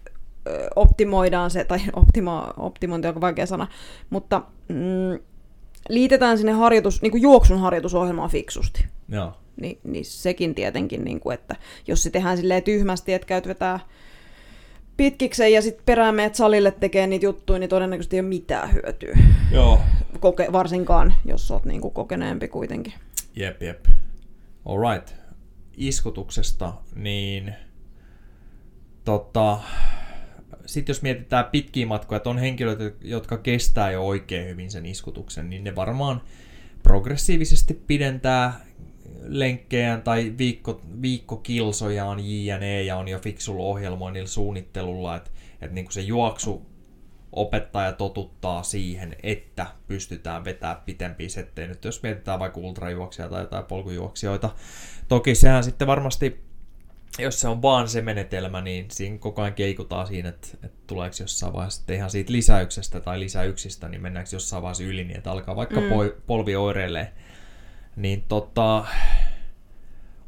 optimoidaan se, tai optimo, optimointi on vaikea sana, mutta mm, liitetään sinne harjoitus, niin kuin juoksun harjoitusohjelmaan fiksusti. Joo. Niin, niin sekin tietenkin, niin kuin, että jos se tehdään silleen tyhmästi, että käyt vetää pitkikseen ja sitten perään meet salille tekee niitä juttuja, niin todennäköisesti ei ole mitään hyötyä. Joo. Koke, varsinkaan, jos oot niin kuin kokeneempi kuitenkin. Jep, jep. Alright. Iskutuksesta, niin tota, sitten jos mietitään pitkiä matkoja, että on henkilöitä, jotka kestää jo oikein hyvin sen iskutuksen, niin ne varmaan progressiivisesti pidentää lenkkejään tai viikko, viikkokilsojaan jne. ja on jo fiksulla ohjelmoinnilla suunnittelulla, että, että niin kuin se juoksu opettaja totuttaa siihen, että pystytään vetämään pitempiä settejä. Nyt jos mietitään vaikka ultrajuoksia tai jotain polkujuoksijoita, toki sehän sitten varmasti jos se on vaan se menetelmä, niin siinä koko ajan keikutaan siinä, että, että tuleeko jossain vaiheessa ihan siitä lisäyksestä tai lisäyksistä, niin mennäänkö jossain vaiheessa yli, niin että alkaa vaikka mm. polvi oireilee. Niin tota,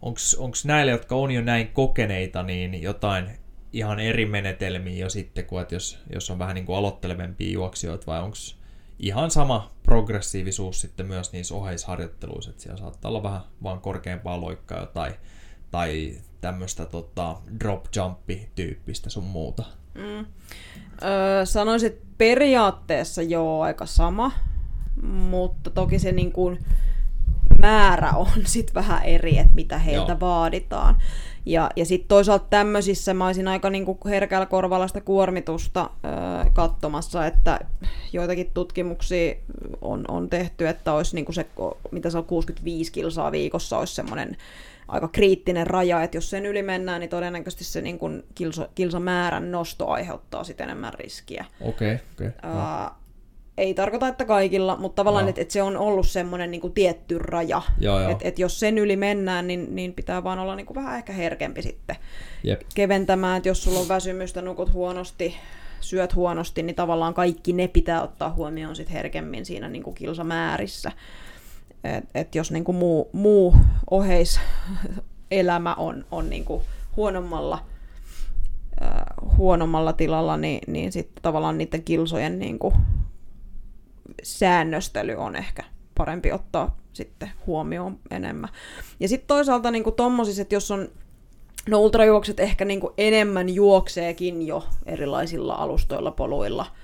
onko näille, jotka on jo näin kokeneita, niin jotain ihan eri menetelmiä jo sitten, kuin että jos, jos on vähän niin kuin aloittelevempia juoksijoita, vai onko ihan sama progressiivisuus sitten myös niissä oheisharjoitteluissa, että siellä saattaa olla vähän vaan korkeampaa loikkaa tai, tai tämmöistä tota, drop jumpi tyyppistä sun muuta? Mm. Öö, sanoisin, että periaatteessa joo aika sama, mutta toki se niin kuin määrä on sit vähän eri, että mitä heiltä joo. vaaditaan. Ja, ja sitten toisaalta tämmöisissä mä olisin aika niinku herkällä korvalla sitä kuormitusta öö, katsomassa, että joitakin tutkimuksia on, on tehty, että olisi niinku se, mitä se on 65 kilsaa viikossa, olisi semmoinen aika kriittinen raja, että jos sen yli mennään, niin todennäköisesti se niin kuin kilso, kilsamäärän nosto aiheuttaa sitten enemmän riskiä. Okei, okay, okay. Uh, ei tarkoita, että kaikilla, mutta tavallaan, no. että, että se on ollut semmoinen niin tietty raja. Että et jos sen yli mennään, niin, niin pitää vaan olla niin kuin vähän ehkä herkempi sitten Jep. keventämään, että jos sulla on väsymystä, nukut huonosti, syöt huonosti, niin tavallaan kaikki ne pitää ottaa huomioon sit herkemmin siinä niin kuin kilsamäärissä. Et, et jos niin kuin muu, muu oheiselämä on, on niin kuin huonommalla, äh, huonommalla tilalla, niin, niin sitten tavallaan niiden kilsojen niin kuin säännöstely on ehkä parempi ottaa sitten huomioon enemmän. Ja sitten toisaalta niin kuin tommosissa, että jos on No ultrajuokset ehkä niin enemmän juokseekin jo erilaisilla alustoilla, poluilla –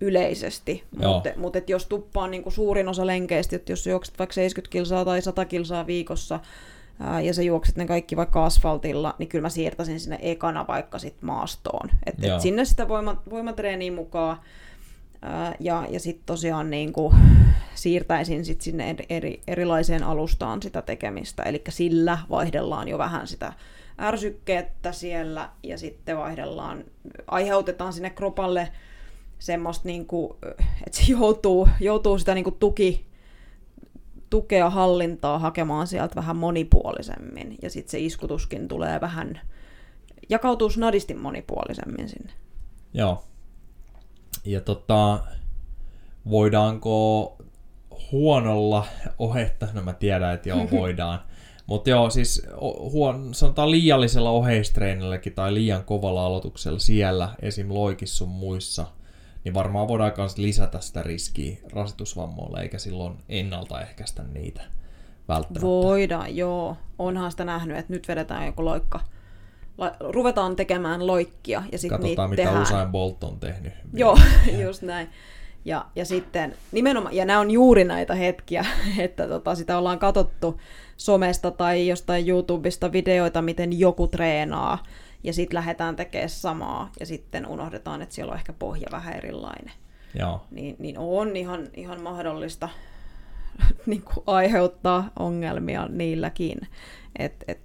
yleisesti. Mutta mut jos tuppaa niin kuin suurin osa lenkeistä, että jos juokset vaikka 70 kilsaa tai 100 kilsaa viikossa, ää, ja sä juokset ne kaikki vaikka asfaltilla, niin kyllä mä siirtäisin sinne ekana vaikka sit maastoon. Että et sinne sitä voima, voimatreeniä mukaan, ää, ja, ja sitten tosiaan niin kuin siirtäisin sit sinne eri, eri, erilaiseen alustaan sitä tekemistä. Eli sillä vaihdellaan jo vähän sitä ärsykkeettä siellä, ja sitten vaihdellaan, aiheutetaan sinne kropalle semmoista, niin kuin, että se joutuu, joutuu sitä niin kuin tuki, tukea hallintaa hakemaan sieltä vähän monipuolisemmin. Ja sitten se iskutuskin tulee vähän, jakautuu snadisti monipuolisemmin sinne. Joo. Ja tota, voidaanko huonolla ohetta, no mä tiedän, että joo voidaan, mutta joo, siis huon, sanotaan liiallisella oheistreenilläkin tai liian kovalla aloituksella siellä, esim. loikissa sun muissa – niin varmaan voidaan myös lisätä sitä riskiä rasitusvammoille, eikä silloin ennaltaehkäistä niitä välttämättä. Voidaan, joo. Onhan sitä nähnyt, että nyt vedetään joku loikka. La- ruvetaan tekemään loikkia ja sitten niitä mitä tehdään. usein Bolt on tehnyt. Joo, just näin. Ja, ja sitten nimenomaan, ja nämä on juuri näitä hetkiä, että tota, sitä ollaan katsottu somesta tai jostain YouTubesta videoita, miten joku treenaa. Ja sitten lähdetään tekemään samaa, ja sitten unohdetaan, että siellä on ehkä pohja vähän erilainen. Joo. Niin, niin on ihan, ihan mahdollista niin kuin aiheuttaa ongelmia niilläkin. Et, et,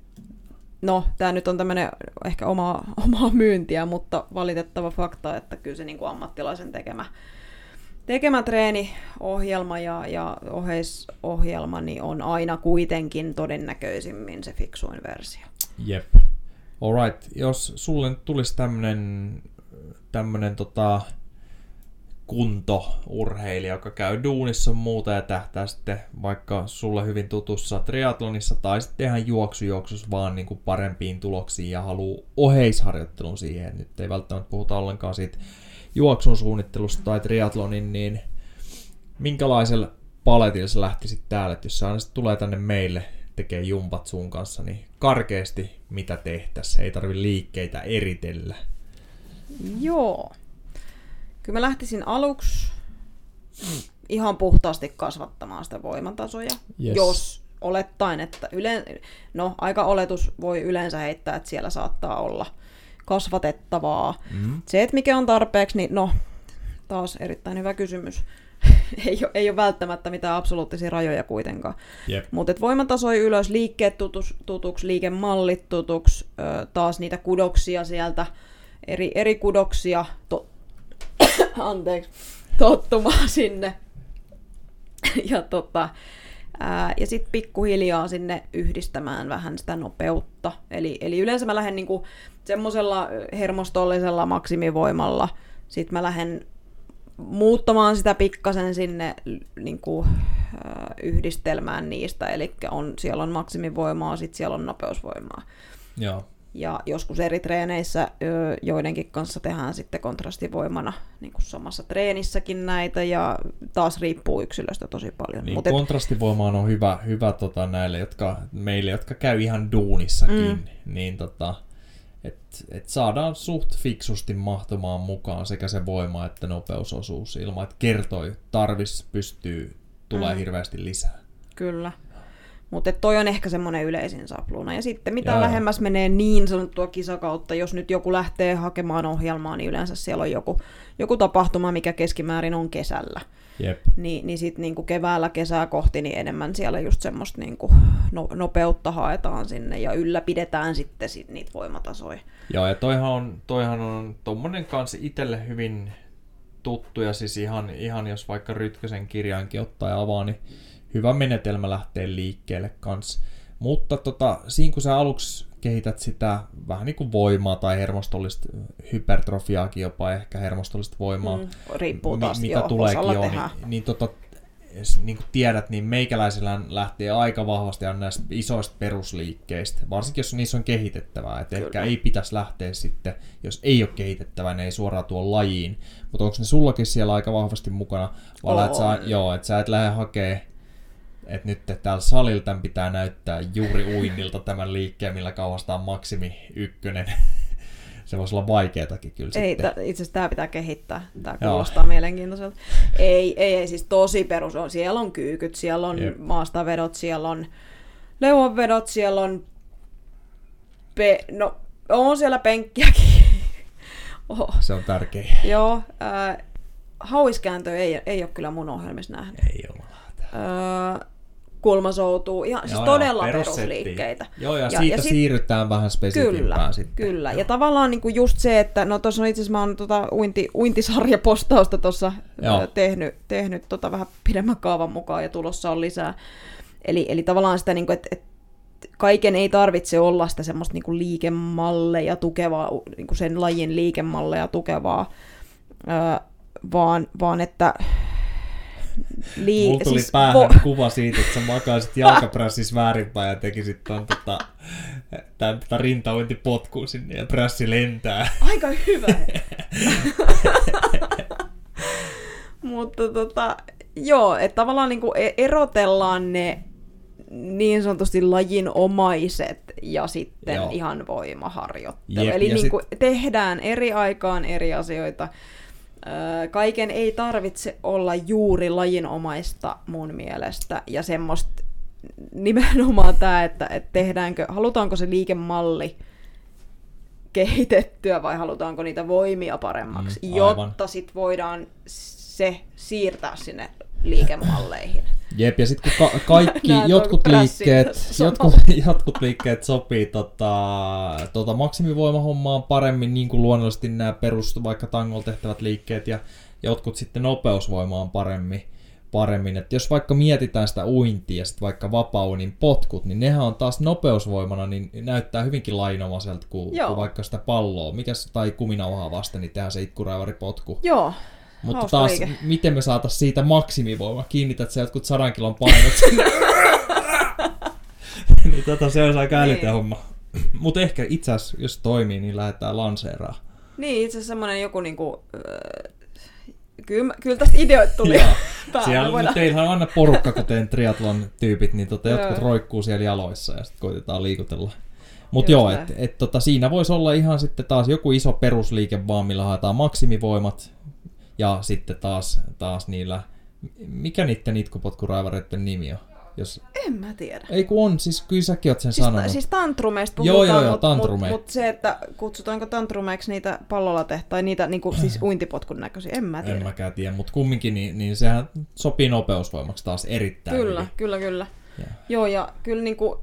no, tämä nyt on tämmöinen ehkä oma, omaa myyntiä, mutta valitettava fakta, että kyllä se niin kuin ammattilaisen tekemä, tekemä treeniohjelma ja, ja oheisohjelma niin on aina kuitenkin todennäköisimmin se fiksuin versio. Jep. Alright, jos sulle nyt tulisi tämmönen, tämmönen tota, kuntourheilija, joka käy duunissa muuta ja tähtää sitten vaikka sulle hyvin tutussa triatlonissa tai sitten ihan juoksujuoksussa vaan niin kuin parempiin tuloksiin ja haluaa oheisharjoittelun siihen. Nyt ei välttämättä puhuta ollenkaan siitä juoksun suunnittelusta tai triatlonin, niin minkälaisella paletilla sä lähtisit täällä, että jos sä aina tulee tänne meille tekee jumpat sun kanssa, niin karkeasti mitä tehtäisiin. Ei tarvi liikkeitä eritellä. Joo. Kyllä mä lähtisin aluksi ihan puhtaasti kasvattamaan sitä voimatasoja, Yes. jos olettaen, että yle... no aika oletus voi yleensä heittää, että siellä saattaa olla kasvatettavaa. Mm. Se, että mikä on tarpeeksi, niin no, taas erittäin hyvä kysymys. ei, ole, ei ole välttämättä mitään absoluuttisia rajoja kuitenkaan. Jep. Mutta voimatasoi ylös, liikkeet tutus, tutuksi, liikemallit tutuksi, ö, taas niitä kudoksia sieltä, eri, eri kudoksia, to, anteeksi, tottumaan sinne. ja tota, ää, ja sitten pikkuhiljaa sinne yhdistämään vähän sitä nopeutta. Eli, eli yleensä mä lähden niinku semmoisella hermostollisella maksimivoimalla, sitten mä lähden muuttamaan sitä pikkasen sinne niin kuin, äh, yhdistelmään niistä, eli on, siellä on maksimivoimaa, sitten siellä on nopeusvoimaa. Joo. Ja joskus eri treeneissä joidenkin kanssa tehdään sitten kontrastivoimana niin kuin samassa treenissäkin näitä, ja taas riippuu yksilöstä tosi paljon. Niin Mut et, kontrastivoimaan on hyvä, hyvä tota, näille, jotka, meille, jotka käy ihan duunissakin, mm. niin tota, että et saadaan suht fiksusti mahtumaan mukaan sekä se voima että nopeusosuus ilman, että kertoi tarvis pystyy, tulee mm. hirveästi lisää. Kyllä. Mutta toi on ehkä semmoinen yleisin sapluuna. Ja sitten mitä Joo. lähemmäs menee niin sanottua kisakautta, jos nyt joku lähtee hakemaan ohjelmaa, niin yleensä siellä on joku, joku tapahtuma, mikä keskimäärin on kesällä. Jep. Niin, niin sitten niinku keväällä kesää kohti, niin enemmän siellä just semmoista niinku no, nopeutta haetaan sinne ja ylläpidetään sitten sit niitä voimatasoja. Joo, ja toihan on, toihan on tommonen kanssa itselle hyvin tuttu, ja siis ihan, ihan jos vaikka Rytkösen kirjainkin ottaa ja avaa, niin hyvä menetelmä lähteä liikkeelle kanssa. Mutta tota, siinä kun sä aluksi kehität sitä vähän niin kuin voimaa tai hermostollista hypertrofiaakin jopa ehkä hermostollista voimaa, Mm, riippuu taas, mitä joo, tuleekin jo, niin, niin, tota, niin kuin tiedät, niin meikäläisellä lähtee aika vahvasti aina näistä isoista perusliikkeistä, varsinkin jos niissä on kehitettävää, että Kyllä. ehkä ei pitäisi lähteä sitten, jos ei ole kehitettävää, ne ei suoraan tuo lajiin, mutta onko ne sullakin siellä aika vahvasti mukana, vai että sä, On. joo, että sä et lähde hakemaan että nyt täällä salilla tämän pitää näyttää juuri uinnilta tämän liikkeen, millä kauhastaan maksimi ykkönen. Se voisi olla vaikeatakin kyllä Ei, sitten. t- itse asiassa tämä pitää kehittää. Tämä Joo. kuulostaa mielenkiintoiselta. Ei, ei, ei, siis tosi perus on. Siellä on kyykyt, siellä on Jep. maastavedot, siellä on leuanvedot, siellä on... Pe- no, on siellä penkkiäkin. Oho. Se on tärkeä. Joo, äh, hauiskääntö ei, ei ole kyllä mun ohjelmissa nähnyt. Ei jumalauta. Öö, kulmasoutuu, ihan siis todella perussettiä. perusliikkeitä. Joo, ja, Ja- siitä ja sit- siirrytään vähän spesifimpään Kyllä, sitten. kyllä. Joo. Ja tavallaan niin kuin just se, että no tuossa on itse asiassa mä oon tota uinti, uintisarjapostausta tuossa Joo. tehnyt, tehnyt tota vähän pidemmän kaavan mukaan ja tulossa on lisää. Eli, eli tavallaan sitä, niin kuin, että, että kaiken ei tarvitse olla sitä semmoista niin kuin liikemalleja tukevaa, niin kuin sen lajin liikemalleja tukevaa, vaan, vaan että lii, Mulla tuli siis päähän vo- kuva siitä, että sä makaisit jalkaprässissä väärinpäin ja tekisit ton tota, tämän tota rintauintipotkuun sinne ja prässi lentää. Aika hyvä. Mutta tota, joo, että tavallaan niinku e- erotellaan ne niin sanotusti lajinomaiset ja sitten Joo. ihan voimaharjoittelu. Jep, Eli ja niinku tehdään eri aikaan eri asioita. Kaiken ei tarvitse olla juuri lajinomaista mun mielestä ja semmoista nimenomaan tämä, että, että tehdäänkö, halutaanko se liikemalli kehitettyä vai halutaanko niitä voimia paremmaksi, Mm, mm, aivan. jotta sit voidaan se siirtää sinne liikemalleihin. Jep, ja sitten kun ka- kaikki, jotkut liikkeet, jotkut, jotkut liikkeet sopii tota, tota maksimivoimahommaan paremmin, niin kuin luonnollisesti nämä perus, vaikka tangolla tehtävät liikkeet, ja jotkut sitten nopeusvoimaan paremmin. paremmin. Et jos vaikka mietitään sitä uintia ja sitten vaikka vapaunin potkut, niin nehän on taas nopeusvoimana, niin näyttää hyvinkin lainomaiselta kuin, kuin vaikka sitä palloa. Mikäs, tai kuminauhaa vasten, niin tehdään se itkuraivaripotku. Joo, Mutta Hauska taas, liike. miten me saatais siitä maksimivoima? Kiinnität sä jotkut sadan kilon painot sinne. niin tota, se olisi aika älytön Niin. homma. Mutta ehkä itse asiassa, jos toimii, niin lähdetään lanseeraan. niin itse asiassa semmoinen joku niinku... Öö, kyllä, mä- kyllä tästä ideoita tuli. Siellä, Voidaan- teillähän on aina porukka, kuten triatlon tyypit, niin tota, jotkut Joo. roikkuu siellä jaloissa ja sitten koitetaan liikutella. Mutta joo, että et, tota, siinä voisi olla ihan sitten taas joku iso perusliike vaan, millä haetaan maksimivoimat. Ja sitten taas, taas niillä, mikä niiden itkupotkuraivareiden nimi on? Jos, En mä tiedä. ei kun on, siis kyllä säkin oot sen Siis, sanonut. siis tantrumeista Joo, puhutaan, joo, joo, mutta tantrumeja. mut, mut se, että kutsutaanko tantrumeiksi niitä pallolla tai niitä niinku, siis uintipotkun näköisiä, en mä tiedä. en mäkään tiedä, mutta kumminkin niin, niin sehän sopii nopeusvoimaksi taas erittäin Kyllä, hyvin. kyllä, kyllä. Joo. Joo, ja kyllä niinku,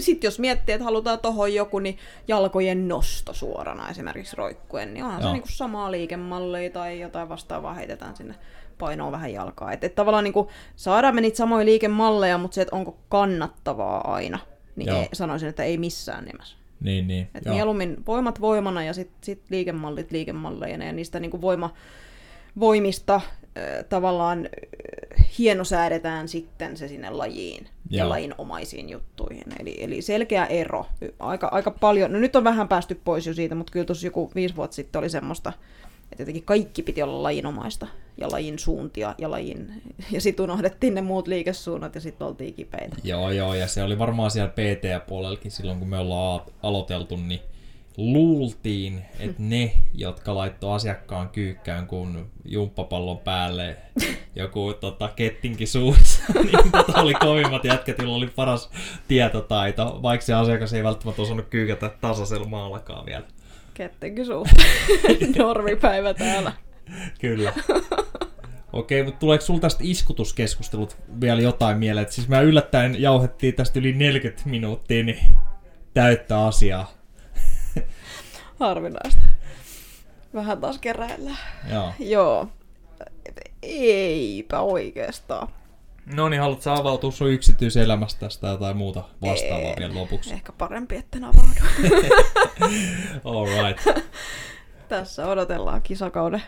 sitten jos miettii, että halutaan tohon joku, niin jalkojen nosto suorana esimerkiksi roikkuen, niin onhan Joo. se niinku samaa liikemallia tai jotain vastaavaa heitetään sinne painoon vähän jalkaa. Että et tavallaan niinku, saadaan me niitä samoja liikemalleja, mutta se, että onko kannattavaa aina, niin Joo. ei, sanoisin, että ei missään nimessä. Niin, niin. Et joo. mieluummin voimat voimana ja sitten sit liikemallit liikemalleina ja niistä niinku voima, voimista äh, tavallaan äh, hienosäädetään sitten se sinne lajiin ja Joo. lajin omaisiin juttuihin. Eli, eli selkeä ero. Aika, aika paljon, no nyt on vähän päästy pois jo siitä, mutta kyllä tuossa joku viisi vuotta sitten oli semmoista, että jotenkin kaikki piti olla lajinomaista ja lajin suuntia ja lajin, ja sitten unohdettiin ne muut liikesuunnat ja sitten oltiin kipeitä. Joo, joo, ja se oli varmaan siellä PT-puolellakin silloin, kun me ollaan aloiteltu, niin luultiin, että ne, jotka laittoi asiakkaan kyykkään, kun jumppapallon päälle joku tota, kettinki suussa, niin tota oli kovimmat jätkät, joilla oli paras tietotaito, vaikka se asiakas ei välttämättä osannut kyykätä tasaisella maallakaan vielä. Kettenkin suu. Normipäivä täällä. Kyllä. Okei, mutta tuleeko sulla tästä iskutuskeskustelut vielä jotain mieleen? Et siis me yllättäen jauhettiin tästä yli 40 minuuttia, niin täyttä asiaa. Harvinaista. Vähän taas keräillään. Joo. Joo. Eipä oikeastaan. No niin, haluatko avautua sun yksityiselämästä tästä jotain muuta vastaavaa Ei. vielä lopuksi? Ehkä parempi, etten avaudu. All right. Tässä odotellaan kisakauden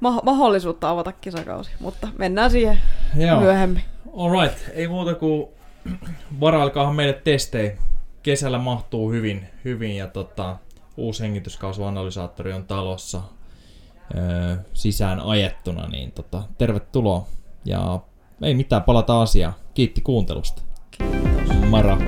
ma- mahdollisuutta avata kisakausi, mutta mennään siihen Joo. myöhemmin. All right. Ei muuta kuin varailkaahan meille testejä. Kesällä mahtuu hyvin, hyvin ja tota, uusi hengityskaasuanalysaattori on talossa öö, sisään ajettuna, niin tota, tervetuloa. Ja ei mitään, palataan asiaan. Kiitti kuuntelusta. Kiitos. Mara.